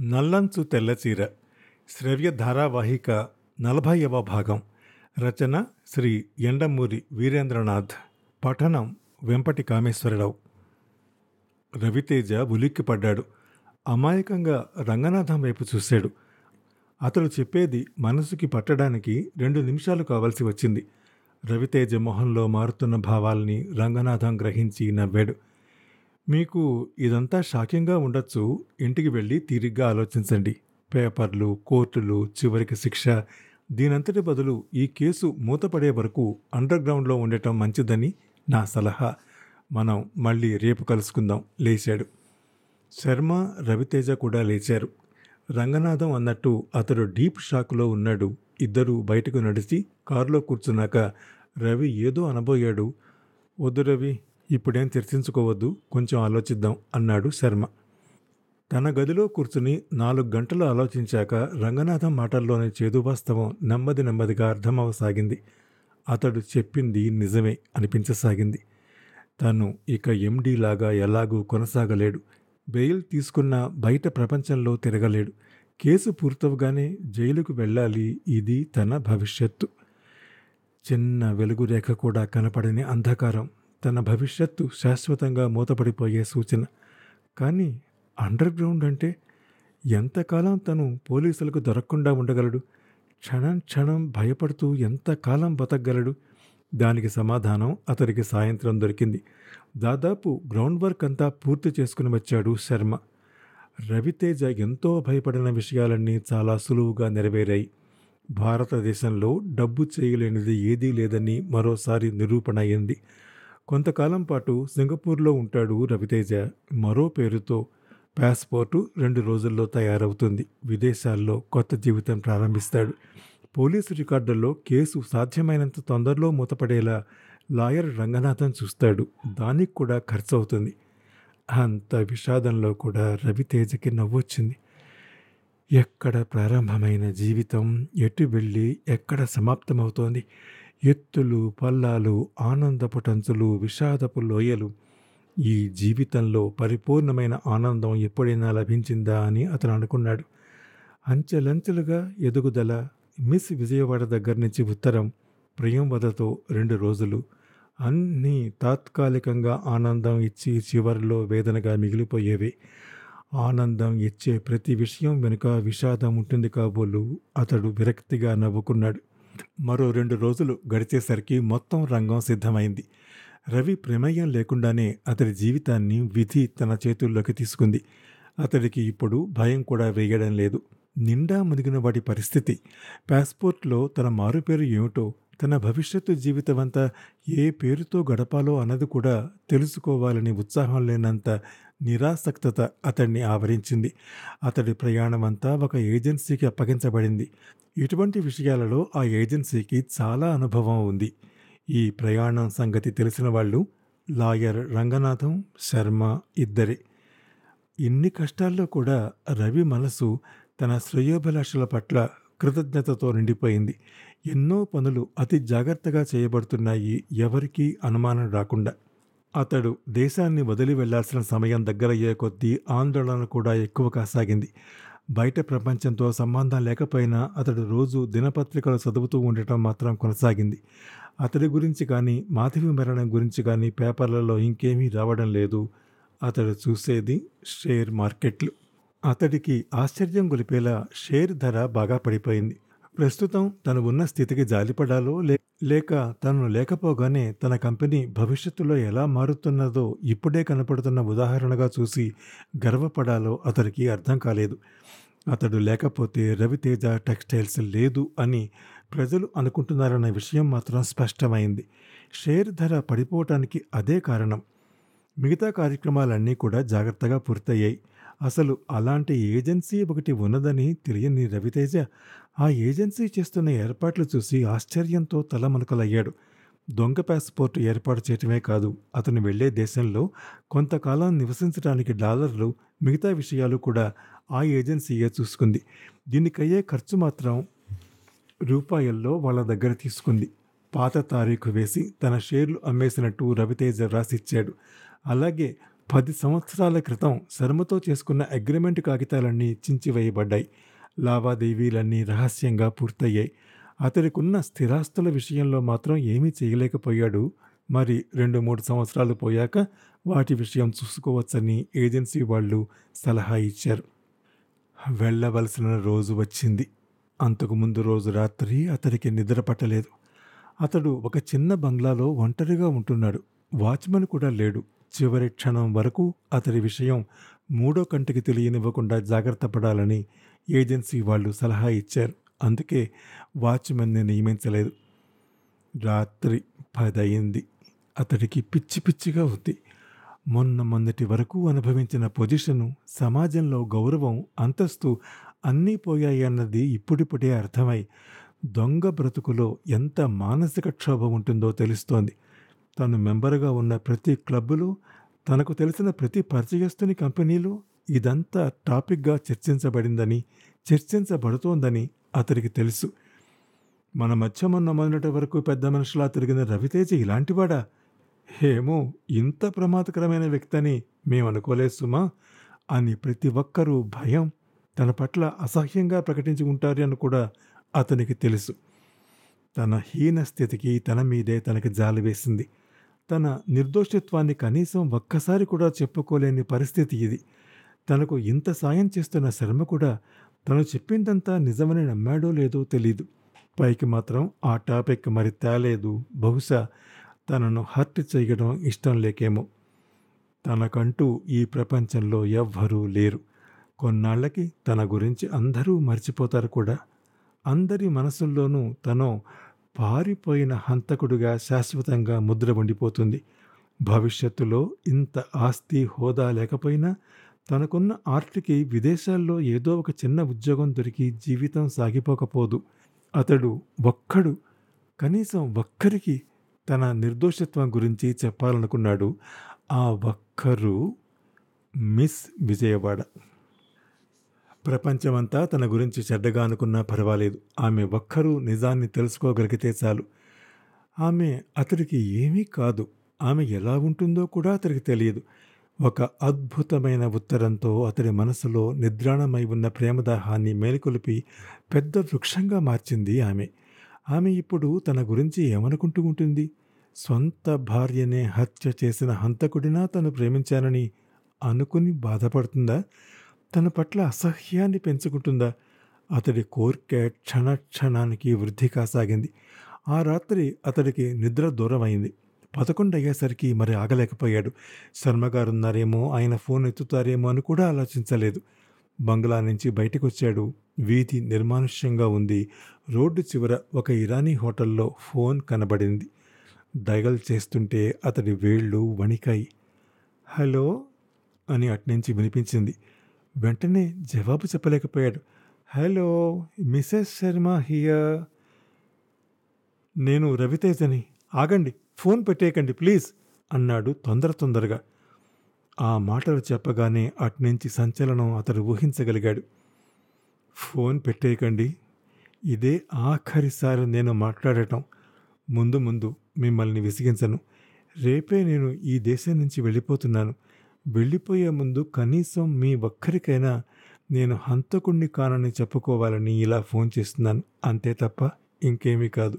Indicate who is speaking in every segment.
Speaker 1: నల్లంచు తెల్లచీర శ్రవ్య ధారావాహిక నలభైవ భాగం రచన శ్రీ ఎండమూరి వీరేంద్రనాథ్ పఠనం వెంపటి కామేశ్వరరావు. రవితేజ ఉలిక్కిపడ్డాడు. అమాయకంగా రంగనాథం వైపు చూశాడు. అతడు చెప్పేది మనసుకి పట్టడానికి రెండు నిమిషాలు కావాల్సి వచ్చింది. రవితేజ మొహంలో మారుతున్న భావాల్ని రంగనాథం గ్రహించి నవ్వాడు. మీకు ఇదంతా షాకింగ్గా ఉండొచ్చు. ఇంటికి వెళ్ళి తీరిగ్గా ఆలోచించండి. పేపర్లు కోర్టులు చివరికి శిక్ష. దీనంతటి బదులు ఈ కేసు మూతపడే వరకు అండర్ గ్రౌండ్లో ఉండటం మంచిదని నా సలహా. మనం మళ్ళీ రేపు కలుసుకుందాం. లేచాడు. శర్మ రవితేజ కూడా లేచారు. రంగనాథం అన్నట్టు అతడు డీప్ షాక్లో ఉన్నాడు. ఇద్దరూ బయటకు నడిచి కారులో కూర్చున్నాక రవి ఏదో అనబోయాడు. వద్దు రవి ఇప్పుడేం చర్చించుకోవద్దు కొంచెం ఆలోచిద్దాం అన్నాడు శర్మ. తన గదిలో కూర్చుని నాలుగు గంటలు ఆలోచించాక రంగనాథం మాటల్లోని చేదు వాస్తవం నెమ్మది నెమ్మదిగా అర్థమవసాగింది. అతడు చెప్పింది నిజమే అనిపించసాగింది. తను ఇక ఎండీ లాగా ఎలాగూ కొనసాగలేడు. బెయిల్ తీసుకున్న బయట ప్రపంచంలో తిరగలేడు. కేసు పూర్తవగానే జైలుకు వెళ్ళాలి ఇది తన భవిష్యత్తు. చిన్న వెలుగు రేఖ కూడా కనపడని అంధకారం. తన భవిష్యత్తు శాశ్వతంగా మూతపడిపోయే సూచన. కానీ అండర్ గ్రౌండ్ అంటే ఎంతకాలం తను పోలీసులకు దొరకకుండా ఉండగలడు? క్షణం క్షణం భయపడుతూ ఎంతకాలం బతకగలడు? దానికి సమాధానం అతడికి సాయంత్రం దొరికింది. దాదాపు గ్రౌండ్ వర్క్ అంతా పూర్తి చేసుకుని వచ్చాడు శర్మ. రవితేజ ఎంతో భయపడిన విషయాలన్నీ చాలా సులువుగా నెరవేరాయి. భారతదేశంలో డబ్బు చేయలేనిది ఏదీ లేదని మరోసారి నిరూపణ అయింది. కొంతకాలం పాటు సింగపూర్లో ఉంటాడు రవితేజ. మరో పేరుతో పాస్పోర్టు రెండు రోజుల్లో తయారవుతుంది. విదేశాల్లో కొత్త జీవితం ప్రారంభిస్తాడు. పోలీసు రికార్డుల్లో కేసు సాధ్యమైనంత తొందరలో మూతపడేలా లాయర్ రంగనాథన్ చూస్తాడు. దానికి కూడా ఖర్చు అవుతుంది అంత విషాదంలో కూడా రవితేజకి నవ్వొచ్చింది. ఎక్కడ ప్రారంభమైన జీవితం? ఎటు వెళ్ళి? ఎక్కడ సమాప్తమవుతోంది? ఎత్తులు పల్లాలు ఆనందపు టంచులు విషాదపు లోయలు. ఈ జీవితంలో పరిపూర్ణమైన ఆనందం ఎప్పుడైనా లభించిందా అని అతను అనుకున్నాడు. అంచెలంచెలుగా ఎదుగుదల మిస్ విజయవాడ దగ్గర నుంచి ఉత్తరం ప్రియంవదతో రెండు రోజులు. అన్నీ తాత్కాలికంగా ఆనందం ఇచ్చి చివరిలో వేదనగా మిగిలిపోయేవి. ఆనందం ఇచ్చే ప్రతి విషయం వెనుక విషాదం ఉంటుంది కాబోలు అతడు విరక్తిగా నవ్వుకున్నాడు. మరో రెండు రోజులు గడిచేసరికి మొత్తం రంగం సిద్ధమైంది. రవి ప్రమేయం లేకుండానే అతడి జీవితాన్ని విధి తన చేతుల్లోకి తీసుకుంది. అతడికి ఇప్పుడు భయం కూడా వేయడం లేదు. నిండా మునిగిన వాడి పరిస్థితి. పాస్పోర్ట్లో తన మారుపేరు ఏమిటో తన భవిష్యత్తు జీవితమంతా ఏ పేరుతో గడపాలో అన్నది కూడా తెలుసుకోవాలని ఉత్సాహం లేనంత నిరాసక్తత అతడిని ఆవరించింది. అతడి ప్రయాణం అంతా ఒక ఏజెన్సీకి అప్పగించబడింది. ఇటువంటి విషయాలలో ఆ ఏజెన్సీకి చాలా అనుభవం ఉంది. ఈ ప్రయాణం సంగతి తెలిసిన వాళ్ళు లాయర్ రంగనాథం శర్మ ఇద్దరే. ఇన్ని కష్టాల్లో కూడా రవి మనసు తన శ్రేయోభిలాషల పట్ల కృతజ్ఞతతో నిండిపోయింది. ఎన్నో పనులు అతి జాగ్రత్తగా చేయబడుతున్నాయి ఎవరికీ అనుమానం రాకుండా. అతడు దేశాన్ని వదిలి వెళ్ళాల్సిన సమయం దగ్గరయ్యే కొద్దీ ఆందోళన కూడా ఎక్కువ కాసాగింది. బయట ప్రపంచంతో సంబంధం లేకపోయినా అతడు రోజు దినపత్రికలు చదువుతూ ఉండటం మాత్రం కొనసాగింది. అతడి గురించి కానీ మాధవి మరణం గురించి కానీ పేపర్లలో ఇంకేమీ రావడం లేదు. అతడు చూసేది షేర్ మార్కెట్లు. అతడికి ఆశ్చర్యం గొలిపేలా షేర్ ధర బాగా పడిపోయింది. ప్రస్తుతం తను ఉన్న స్థితికి జాలిపడాలో లేక తను లేకపోగానే తన కంపెనీ భవిష్యత్తులో ఎలా మారుతున్నదో ఇప్పుడే కనపడుతున్న ఉదాహరణగా చూసి గర్వపడాలో అతడికి అర్థం కాలేదు. అతడు లేకపోతే రవితేజ టెక్స్టైల్స్ లేదు అని ప్రజలు అనుకుంటున్నారన్న విషయం మాత్రం స్పష్టమైంది. షేర్ ధర పడిపోవటానికి అదే కారణం. మిగతా కార్యక్రమాలన్నీ కూడా జాగ్రత్తగా పూర్తయ్యాయి. అసలు అలాంటి ఏజెన్సీ ఒకటి ఉన్నదని తెలియని రవితేజ ఆ ఏజెన్సీ చేస్తున్న ఏర్పాట్లు చూసి ఆశ్చర్యంతో తలమునకలయ్యాడు దొంగ పాస్పోర్ట్ ఏర్పాటు చేయటమే కాదు అతను వెళ్ళే దేశంలో కొంతకాలం నివసించడానికి డాలర్లు మిగతా విషయాలు కూడా ఆ ఏజెన్సీయే చూసుకుంది. దీనికయ్యే ఖర్చు మాత్రం రూపాయల్లో వాళ్ళ దగ్గర తీసుకుంది. పాత తారీఖు వేసి తన షేర్లు అమ్మేసినట్టు రవితేజ రాసిచ్చాడు. అలాగే పది సంవత్సరాల క్రితం శర్మతో చేసుకున్న అగ్రిమెంట్ కాగితాలన్నీ చించివేయబడ్డాయి. లావాదేవీలన్నీ రహస్యంగా పూర్తయ్యాయి. అతడికున్న స్థిరాస్తుల విషయంలో మాత్రం ఏమీ చేయలేకపోయాడు. మరి రెండు మూడు సంవత్సరాలు పోయాక వాటి విషయం చూసుకోవచ్చని ఏజెన్సీ వాళ్ళు సలహా ఇచ్చారు. వెళ్ళవలసిన రోజు వచ్చింది. అంతకుముందు రోజు రాత్రి అతడికి నిద్ర పట్టలేదు. అతడు ఒక చిన్న బంగ్లాలో ఒంటరిగా ఉంటున్నాడు. వాచ్మెన్ కూడా లేడు. చివరి క్షణం వరకు అతడి విషయం మూడో కంటికి తెలియనివ్వకుండా జాగ్రత్త పడాలని ఏజెన్సీ వాళ్ళు సలహా ఇచ్చారు. అందుకే వాచ్మెన్ని నియమించలేదు. రాత్రి పదయింది అతడికి పిచ్చి పిచ్చిగా ఉంది. మొన్న మొన్నటి వరకు అనుభవించిన పొజిషను సమాజంలో గౌరవం అంతస్తు అన్నీ పోయాయి అన్నది ఇప్పుడిప్పుడే అర్థమై దొంగ బ్రతుకులో ఎంత మానసిక క్షోభ ఉంటుందో తెలుస్తోంది. తను మెంబర్గా ఉన్న ప్రతి క్లబ్బులు తనకు తెలిసిన ప్రతి పరిచయస్తుని కంపెనీలు ఇదంతా టాపిక్గా చర్చించబడిందని చర్చించబడుతోందని అతడికి తెలుసు. మన మధ్య మొన్న మొన్నటి వరకు పెద్ద మనుషులా తిరిగిన రవితేజ ఇలాంటివాడా? ఏమో ఇంత ప్రమాదకరమైన వ్యక్తి అని మేము అనుకోలేదు సుమా అని ప్రతి ఒక్కరూ భయం తన పట్ల అసహ్యంగా ప్రకటించుకుంటారు అని కూడా అతనికి తెలుసు. తన హీన స్థితికి తన మీదే తనకి జాలి వేసింది. తన నిర్దోషిత్వాన్ని కనీసం ఒక్కసారి కూడా చెప్పుకోలేని పరిస్థితి ఇది. తనకు ఇంత సాయం చేస్తున్న శర్మ కూడా తను చెప్పిందంతా నిజమని నమ్మాడో లేదో తెలీదు. పైకి మాత్రం ఆ టాపిక్ మరి తేలేదు. బహుశా తనను హర్ట్ చేయడం ఇష్టం లేకేమో. తనకంటూ ఈ ప్రపంచంలో ఎవ్వరూ లేరు. కొన్నాళ్ళకి తన గురించి అందరూ మర్చిపోతారు కూడా. అందరి మనసుల్లోనూ తను పారిపోయిన హంతకుడుగా శాశ్వతంగా ముద్ర ఉండిపోతుంది భవిష్యత్తులో ఇంత ఆస్తి హోదా లేకపోయినా తనకున్న ఆర్ట్కి విదేశాల్లో ఏదో ఒక చిన్న ఉద్యోగం దొరికి జీవితం సాగిపోకపోదు. అతడు ఒక్కడు కనీసం ఒక్కరికి తన నిర్దోషత్వం గురించి చెప్పాలనుకున్నాడు. ఆ ఒక్కరు మిస్ విజయవాడ. ప్రపంచమంతా తన గురించి చెడ్డగా అనుకున్నా పర్వాలేదు. ఆమె ఒక్కరూ నిజాన్ని తెలుసుకోగలిగితే చాలు. ఆమె అతడికి ఏమీ కాదు. ఆమె ఎలా ఉంటుందో కూడా అతడికి తెలియదు. ఒక అద్భుతమైన ఉత్తరంతో అతడి మనసులో నిద్రాణమై ఉన్న ప్రేమదాహాన్ని మేలుకొలిపి పెద్ద వృక్షంగా మార్చింది ఆమె. ఆమె ఇప్పుడు తన గురించి ఏమనుకుంటూ ఉంటుంది? సొంత భార్యనే హత్య చేసిన హంతకుడినా తను ప్రేమించానని అనుకుని బాధపడుతుందా? తన పట్ల అసహ్యాన్ని పెంచుకుంటుందా? అతడి కోరిక క్షణ క్షణానికి వృద్ధి కాసాగింది. ఆ రాత్రి అతడికి నిద్ర దూరమైంది. పదకొండు అయ్యేసరికి మరి ఆగలేకపోయాడు. శర్మగారున్నారేమో ఆయన ఫోన్ ఎత్తుతారేమో అని కూడా ఆలోచించలేదు. బంగ్లా నుంచి బయటకు వచ్చాడు వీధి నిర్మానుష్యంగా ఉంది. రోడ్డు చివర ఒక ఇరానీ హోటల్లో ఫోన్ కనబడింది. డయల్ చేస్తుంటే అతడి వేళ్ళు వణికాయి. హలో అని అట్నుంచి వినిపించింది. వెంటనే జవాబు చెప్పలేకపోయాడు. Hello Mrs Sharma here. నేను రవితేజని. ఆగండి ఫోన్ పెట్టేయకండి ప్లీజ్ అన్నాడు తొందర తొందరగా. ఆ మాటలు చెప్పగానే అట్నుంచి సంచలనం అతడు ఊహించగలిగాడు. ఫోన్ పెట్టేయకండి ఇదే ఆఖరిసారి నేను మాట్లాడటం. ముందు ముందు మిమ్మల్ని విసిగించను. రేపే నేను ఈ దేశం నుంచి వెళ్ళిపోతున్నాను. వెళ్ళిపోయే ముందు కనీసం మీ ఒక్కరికైనా నేను హంతకుణ్ణి కానని చెప్పుకోవాలని ఇలా ఫోన్ చేస్తున్నాను. అంతే తప్ప ఇంకేమీ కాదు.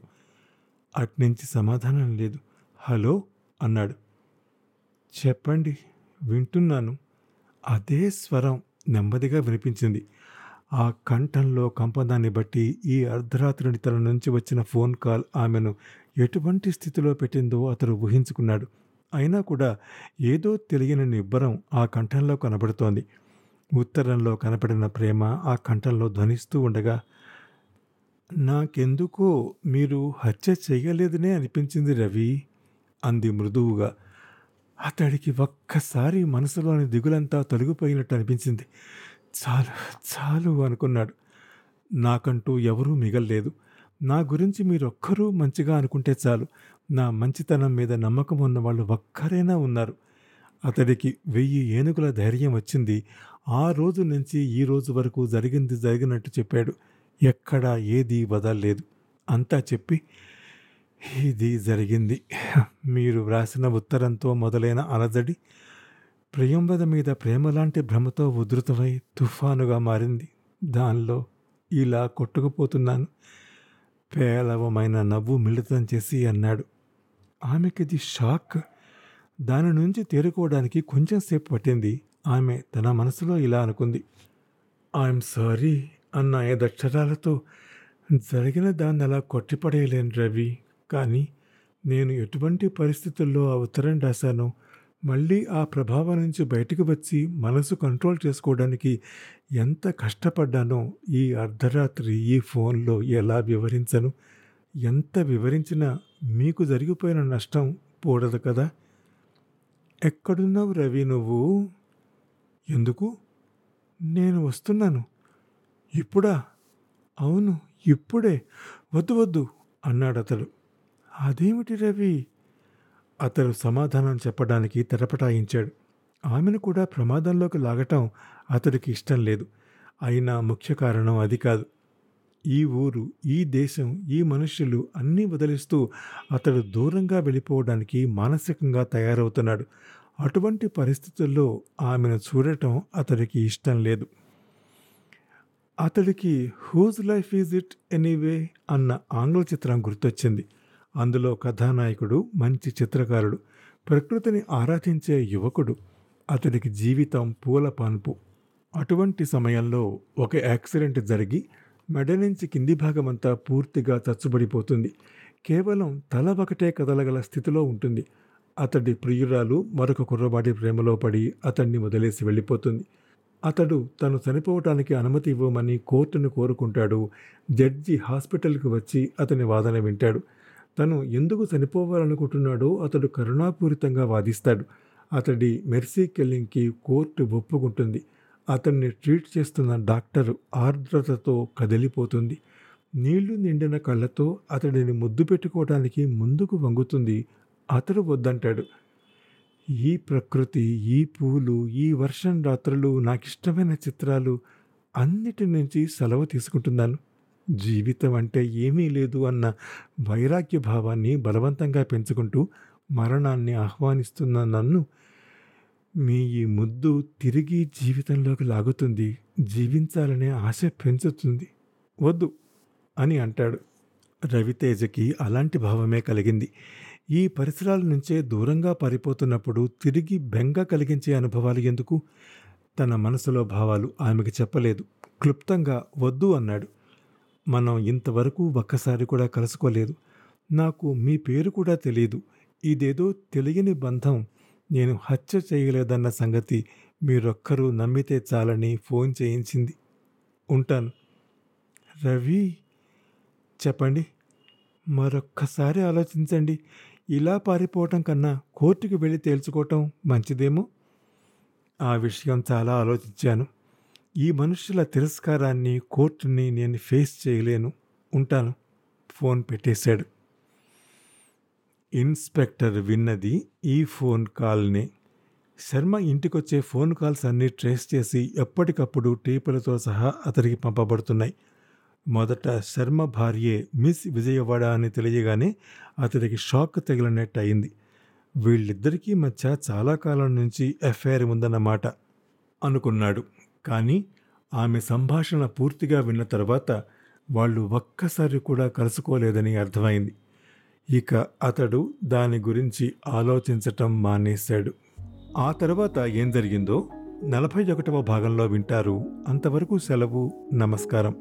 Speaker 1: అట్నుంచి సమాధానం లేదు. హలో అన్నాడు. చెప్పండి వింటున్నాను. అదే స్వరం నెమ్మదిగా వినిపించింది. ఆ కంఠంలో కంపనాన్ని బట్టి ఈ అర్ధరాత్రి తన నుంచి వచ్చిన ఫోన్ కాల్ ఆమెను ఎటువంటి స్థితిలో పెట్టిందో అతడు ఊహించుకున్నాడు. అయినా కూడా ఏదో తెలియని నిబ్బరం ఆ కంఠంలో కనబడుతోంది. ఉత్తరంలో కనపడిన ప్రేమ ఆ కంఠంలో ధ్వనిస్తూ ఉండగా నాకెందుకో మీరు హత్య చేయలేదనే అనిపించింది రవి అంది మృదువుగా. అతడికి ఒక్కసారి మనసులోని దిగులంతా తొలగిపోయినట్టు అనిపించింది. చాలు చాలు అనుకున్నాడు. నాకంటూ ఎవరూ మిగల్లేదు. నా గురించి మీరొక్కరూ మంచిగా అనుకుంటే చాలు. నా మంచితనం మీద నమ్మకం ఉన్న వాళ్ళు ఒక్కరైనా ఉన్నారు. అతడికి వెయ్యి ఏనుగుల ధైర్యం వచ్చింది. ఆ రోజు నుంచి ఈ రోజు వరకు జరిగింది జరిగినట్టు చెప్పాడు. ఎక్కడా ఏది వదలలేదు. అంతా చెప్పి ఇది జరిగింది. మీరు వ్రాసిన ఉత్తరంతో మొదలైన అలజడి ప్రియంవద మీద ప్రేమలాంటి భ్రమతో ఉధృతమై తుఫానుగా మారింది. దానిలో ఇలా కొట్టుకుపోతున్నాను. పేలవమైన నవ్వు మిళితం చేసి అన్నాడు. ఆమెకిది షాక్. దాని నుంచి తేరుకోవడానికి కొంచెం సేపు పట్టింది. ఆమె తన మనసులో ఇలా అనుకుంది. ఐఎమ్ సారీ అన్న ఐదక్షరాలతో జరిగిన దాన్ని అలా కొట్టిపడేయలేను రవి. కానీ నేను ఎటువంటి పరిస్థితుల్లో ఆ ఉత్తరం రాశానో మళ్ళీ ఆ ప్రభావం నుంచి బయటకు వచ్చి మనసు కంట్రోల్ చేసుకోవడానికి ఎంత కష్టపడ్డానో ఈ అర్ధరాత్రి ఈ ఫోన్లో ఎలా వివరించను? ఎంత వివరించినా మీకు జరిగిపోయిన నష్టం పోడదు కదా? ఎక్కడున్నావు రవి నువ్వు? ఎందుకు? నేను వస్తున్నాను. ఇప్పుడా? అవును ఇప్పుడే. వద్దు వద్దు అన్నాడు అతడు అదేమిటి రవి? అతడు సమాధానం చెప్పడానికి తెరపటాయించాడు. ఆమెను కూడా ప్రమాదంలోకి లాగటం అతడికి ఇష్టం లేదు. అయినా ముఖ్య కారణం అది కాదు. ఈ ఊరు ఈ దేశం ఈ మనుషులు అన్నీ వదిలిస్తూ అతడు దూరంగా వెళ్ళిపోవడానికి మానసికంగా తయారవుతున్నాడు. అటువంటి పరిస్థితుల్లో ఆమెను చూడటం అతడికి ఇష్టం లేదు. అతడికి whose life is it anyway అన్న ఆంగ్ల చిత్రం గుర్తొచ్చింది. అందులో కథానాయకుడు మంచి చిత్రకారుడు ప్రకృతిని ఆరాధించే యువకుడు అతడికి జీవితం పూల పాన్పు. అటువంటి సమయంలో ఒక యాక్సిడెంట్ జరిగి మెడ నుంచి కింది భాగమంతా పూర్తిగా చచ్చుబడిపోతుంది. కేవలం తల ఒకటే కదలగల స్థితిలో ఉంటుంది. అతడి ప్రియురాలు మరొక కుర్రవాడి ప్రేమలో పడి అతన్ని వదిలేసి వెళ్ళిపోతుంది. అతడు తను చనిపోవటానికి అనుమతి ఇవ్వమని కోర్టును కోరుకుంటాడు. జడ్జి హాస్పిటల్కి వచ్చి అతని వాదన వింటాడు. తను ఎందుకు చనిపోవాలనుకుంటున్నాడో అతడు కరుణాపూరితంగా వాదిస్తాడు. అతడి మెర్సీ కెల్లింగ్కి కోర్టు ఒప్పుకుంటుంది. అతన్ని ట్రీట్ చేస్తున్న డాక్టర్ ఆర్ద్రతతో కదిలిపోతుంది. నీళ్ళు నిండిన కళ్ళతో అతడిని ముద్దు పెట్టుకోవడానికి ముందుకు వంగుతుంది. అతడు వద్దంటాడు. ఈ ప్రకృతి ఈ పూలు ఈ వర్షం రాత్రులు నాకిష్టమైన చిత్రాలు అన్నిటి నుంచి సెలవు తీసుకుంటున్నాను. జీవితం అంటే ఏమీ లేదు అన్న వైరాగ్య భావాన్ని బలవంతంగా పెంచుకుంటూ మరణాన్ని ఆహ్వానిస్తున్న నన్ను మీ ఈ ముద్దు తిరిగి జీవితంలోకి లాగుతుంది. జీవించాలనే ఆశ పెంచుతుంది. వద్దు అని అంటాడు. రవితేజకి అలాంటి భావమే కలిగింది. ఈ పరిసరాల నుంచే దూరంగా పారిపోతున్నప్పుడు తిరిగి బెంగ కలిగించే అనుభవాలు ఎందుకు? తన మనసులో భావాలు ఆమెకు చెప్పలేదు. క్లుప్తంగా వద్దు అన్నాడు. మనం ఇంతవరకు ఒక్కసారి కూడా కలుసుకోలేదు. నాకు మీ పేరు కూడా తెలియదు ఇదేదో తెలియని బంధం. నేను హత్య చేయలేదన్న సంగతి మీరొక్కరూ నమ్మితే చాలని ఫోన్ చేయించింది. ఉంటాను. రవి! చెప్పండి. మరొక్కసారి ఆలోచించండి. ఇలా పారిపోవటం కన్నా కోర్టుకు వెళ్ళి తేల్చుకోవటం మంచిదేమో? ఆ విషయం చాలా ఆలోచించాను. ఈ మనుషుల తిరస్కారాన్ని కోర్టుని నేను ఫేస్ చేయలేను. ఉంటాను. ఫోన్ పెట్టేశాడు. ఇన్స్పెక్టర్ విన్నది ఈ ఫోన్ కాల్ని. శర్మ ఇంటికొచ్చే ఫోన్ కాల్స్ అన్నీ ట్రేస్ చేసి ఎప్పటికప్పుడు టేపులతో సహా అతనికి పంపబడుతున్నాయి. మొదట శర్మ భార్యే మిస్ విజయవాడ అని తెలియగానే అతడికి షాక్ తగిలినట్టు అయింది వీళ్ళిద్దరికీ మధ్య చాలా కాలం నుంచి ఎఫ్ఐఆర్ ఉందన్నమాట అనుకున్నాడు. కానీ ఆమె సంభాషణ పూర్తిగా విన్న తర్వాత వాళ్ళు ఒక్కసారి కూడా కలుసుకోలేదని అర్థమైంది. ఇక అతడు దాని గురించి ఆలోచించటం మానేశాడు. ఆ తర్వాత ఏం జరిగిందో నలభై ఒకటవ భాగంలో వింటారు. అంతవరకు సెలవు నమస్కారం.